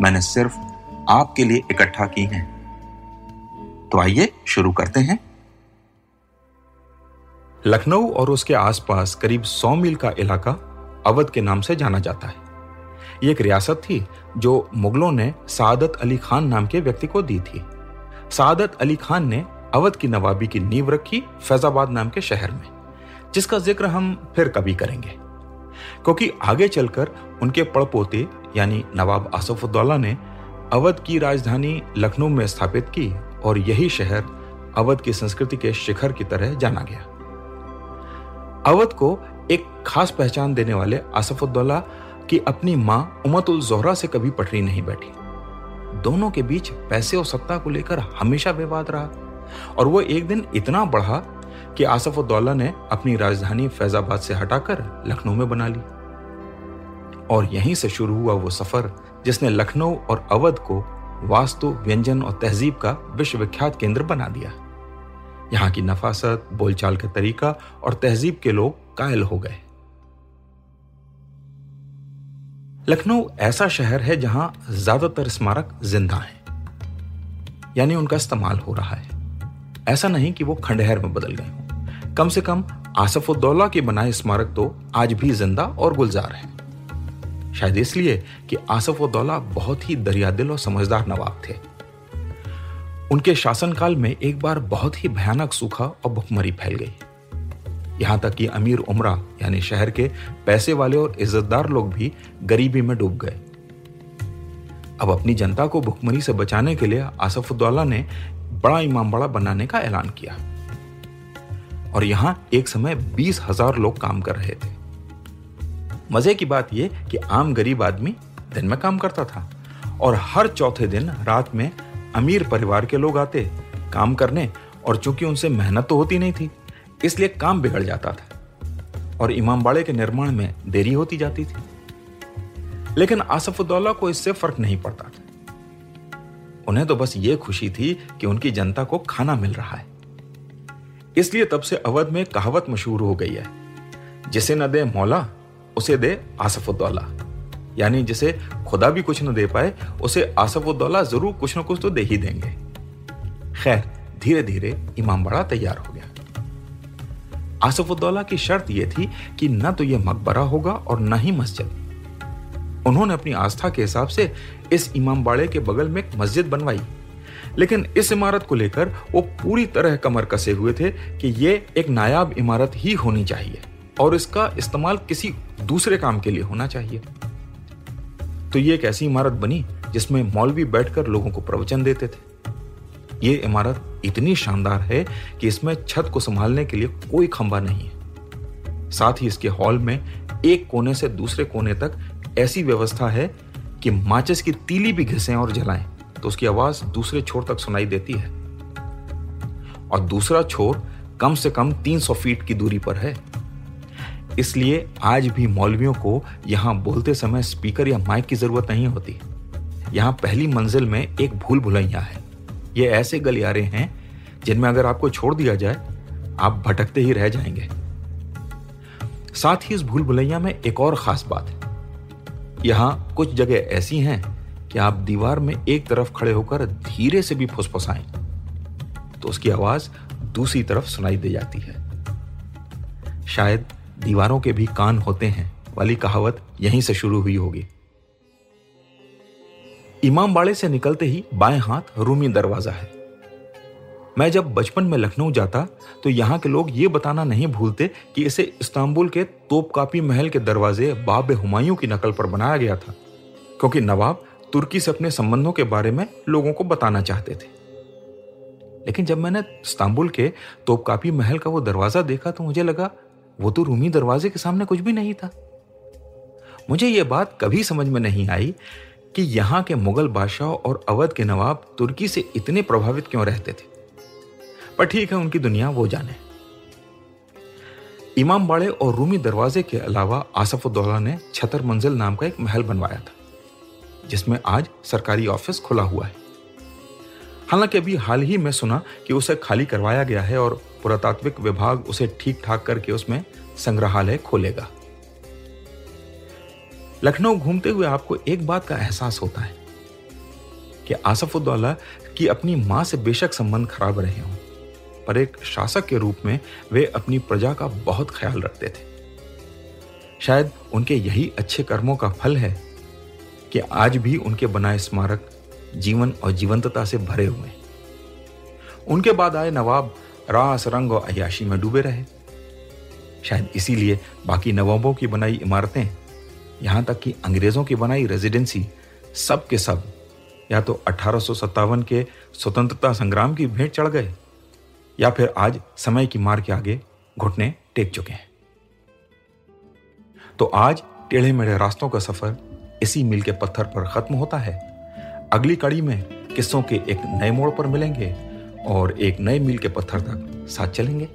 मैंने सिर्फ़ आपके लिए इकट्ठा की हैं। तो आइए शुरू करते हैं। लखनऊ और उसके आसपास करीब 100 मील का इलाका अवध के नाम से जाना जाता है। यह एक रियासत थी जो मुगलों ने सादत अली खान नाम के व्यक्ति को दी थी। सादत अली खान ने अवध की नवाबी की नींव रखी फैजाबाद नाम के शहर में, जिसका ज़िक्र हम फिर कभी करेंगे। क्योंकि आगे चलकर उनके पड़पोते यानी नवाब आसफुद्दौला ने अवध की राजधानी लखनऊ में स्थापित की और यही शहर अवध की संस्कृति के शिखर की तरह जाना गया। अवध को एक खास पहचान देने वाले आसफुद्दौला की अपनी माँ उमतुल जोहरा से कभी पटरी नहीं बैठी। दोनों के बीच पैसे और सत्ता को लेकर हमेशा विवाद रहा और वो एक दिन इतना बढ़ा कि आसफुद्दौला ने अपनी राजधानी फैजाबाद से हटाकर लखनऊ में बना ली। और यहीं से शुरू हुआ वो सफ़र, जिसने लखनऊ और अवध को वास्तु, व्यंजन और तहजीब का विश्वविख्यात केंद्र बना दिया। यहाँ की नफासत, बोलचाल का तरीका और तहजीब के लोग कायल हो गए। लखनऊ ऐसा शहर है जहाँ ज़्यादातर स्मारक ज़िंदा हैं, यानी उनका इस्तेमाल हो रहा है। ऐसा नहीं कि वो खंडहर में बदल गए हों। कम से कम आसफुद्दौला के बनाए स्मारक तो आज भी ज़िंदा और गुलजार हैं। शायद इसलिए कि आसफ उद्दौला बहुत ही दरियादिल और समझदार नवाब थे। उनके शासनकाल में एक बार बहुत ही भयानक सूखा और भुखमरी फैल गई। यहाँ तक कि अमीर उमरा, यानी शहर के पैसे वाले और इज्जतदार लोग भी गरीबी में डूब गए। अब अपनी जनता को भुखमरी से बचाने के लिए आसफुद्दौला ने बड़ा इमामबाड़ा बनाने का ऐलान किया। और यहाँ एक समय बीस हज़ार लोग काम कर रहे थे। मज़े की बात यह कि आम गरीब आदमी दिन में काम करता था और हर चौथे दिन रात में अमीर परिवार के लोग आते काम करने और चूँकि उनसे मेहनत तो होती नहीं थी, इसलिए काम बिगड़ जाता था और इमामबाड़े के निर्माण में देरी होती जाती थी। लेकिन आसफुद्दौला को इससे फ़र्क नहीं पड़ता था। उन्हें तो बस ये खुशी थी कि उनकी जनता को खाना मिल रहा है। इसलिए तब से अवध में कहावत मशहूर हो गई है, जिसे न दे मौला उसे दे आसफुद्दौला। यानी जिसे खुदा भी कुछ न दे पाए, उसे आसफुद्दौला ज़रूर कुछ न कुछ तो दे ही देंगे। खैर धीरे धीरे इमामबाड़ा तैयार हो गया। आसफुद्दौला की शर्त यह थी कि न तो यह मकबरा होगा और न ही मस्जिद। उन्होंने अपनी आस्था के हिसाब से इस इमाम बाड़े के बगल में एक मस्जिद बनवाई। लेकिन इस इमारत को लेकर वो पूरी तरह कमर कसे हुए थे कि यह एक नायाब इमारत ही होनी चाहिए। और इसका इस्तेमाल किसी दूसरे काम के लिए होना चाहिए। तो ये एक ऐसी इमारत बनी जिसमें मौलवी बैठकर लोगों को प्रवचन देते थे। ये इमारत इतनी शानदार है कि इसमें छत को संभालने के लिए कोई खंबा नहीं है। साथ ही इसके हॉल में एक कोने से दूसरे कोने तक ऐसी व्यवस्था है कि माचिस की तीली भी घिसें और जलाएँ तो उसकी आवाज़ दूसरे छोर तक सुनाई देती है। और दूसरा छोर कम से कम 300 फीट की दूरी पर है। इसलिए आज भी मौलवियों को यहाँ बोलते समय स्पीकर या माइक की ज़रूरत नहीं होती। यहाँ पहली मंजिल में एक भूल भुलैया है। ये ऐसे गलियारे हैं जिनमें अगर आपको छोड़ दिया जाए, आप भटकते ही रह जाएँगे। साथ ही इस भूल भुलैया में एक और खास बात है। यहाँ कुछ जगह ऐसी हैं कि आप दीवार में एक तरफ़ खड़े होकर धीरे से भी फुसफुसाएँ तो उसकी आवाज़ दूसरी तरफ़ सुनाई दे जाती है। शायद दीवारों के भी कान होते हैं, वाली कहावत यहीं से शुरू हुई होगी। इमाम बाड़े से निकलते ही बाएँ हाथ रूमी दरवाज़ा है। मैं जब बचपन में लखनऊ जाता तो यहाँ के लोग ये बताना नहीं भूलते कि इसे इस्तांबुल के तोपकापी महल के दरवाजे बाब हुमायूं की नकल पर बनाया गया था, क्योंकि नवाब तुर्की से अपने संबंधों के बारे में लोगों को बताना चाहते थे। लेकिन जब मैंने इस्तांबुल के तोपकापी महल का वो दरवाज़ा देखा तो मुझे लगा वो तो रूमी दरवाजे के सामने कुछ भी नहीं था। मुझे ये बात कभी समझ में नहीं आई कि यहाँ के मुगल बादशाह और अवध के नवाब तुर्की से इतने प्रभावित क्यों रहते थे। पर ठीक है, उनकी दुनिया वो जाने। इमाम बाड़े और रूमी दरवाजे के अलावा आसफुद्दौला ने छतर मंजिल नाम का एक महल बनवाया था, जिसमें आज सरकारी ऑफ़िस खुला हुआ है। हालाँकि अभी हाल ही में सुना कि उसे खाली करवाया गया है और पुरातात्विक विभाग उसे ठीक ठाक करके उसमें संग्रहालय खोलेगा। लखनऊ घूमते हुए आपको एक बात का एहसास होता है कि आसफुद्दौला की अपनी माँ से बेशक संबंध खराब रहे हों, पर एक शासक के रूप में वे अपनी प्रजा का बहुत ख्याल रखते थे। शायद उनके यही अच्छे कर्मों का फल है कि आज भी उनके बनाए स्मारक जीवन और जीवंतता से भरे हुए उनके बाद आए नवाब रास रंग और अयाशी में डूबे रहे। शायद इसीलिए बाकी नवाबों की बनाई इमारतें, यहाँ तक कि अंग्रेज़ों की बनाई रेजिडेंसी, सब के सब, या तो अठारह के स्वतंत्रता संग्राम की भेंट चढ़ गए, या फिर आज समय की मार के आगे घुटने टेक चुके हैं। तो आज टेढ़े मेढ़े रास्तों का सफ़र इसी मील के पत्थर पर खत्म होता है। अगली कड़ी में किस्सों के एक नए मोड़ पर मिलेंगे। और एक नए मील के पत्थर तक साथ चलेंगे।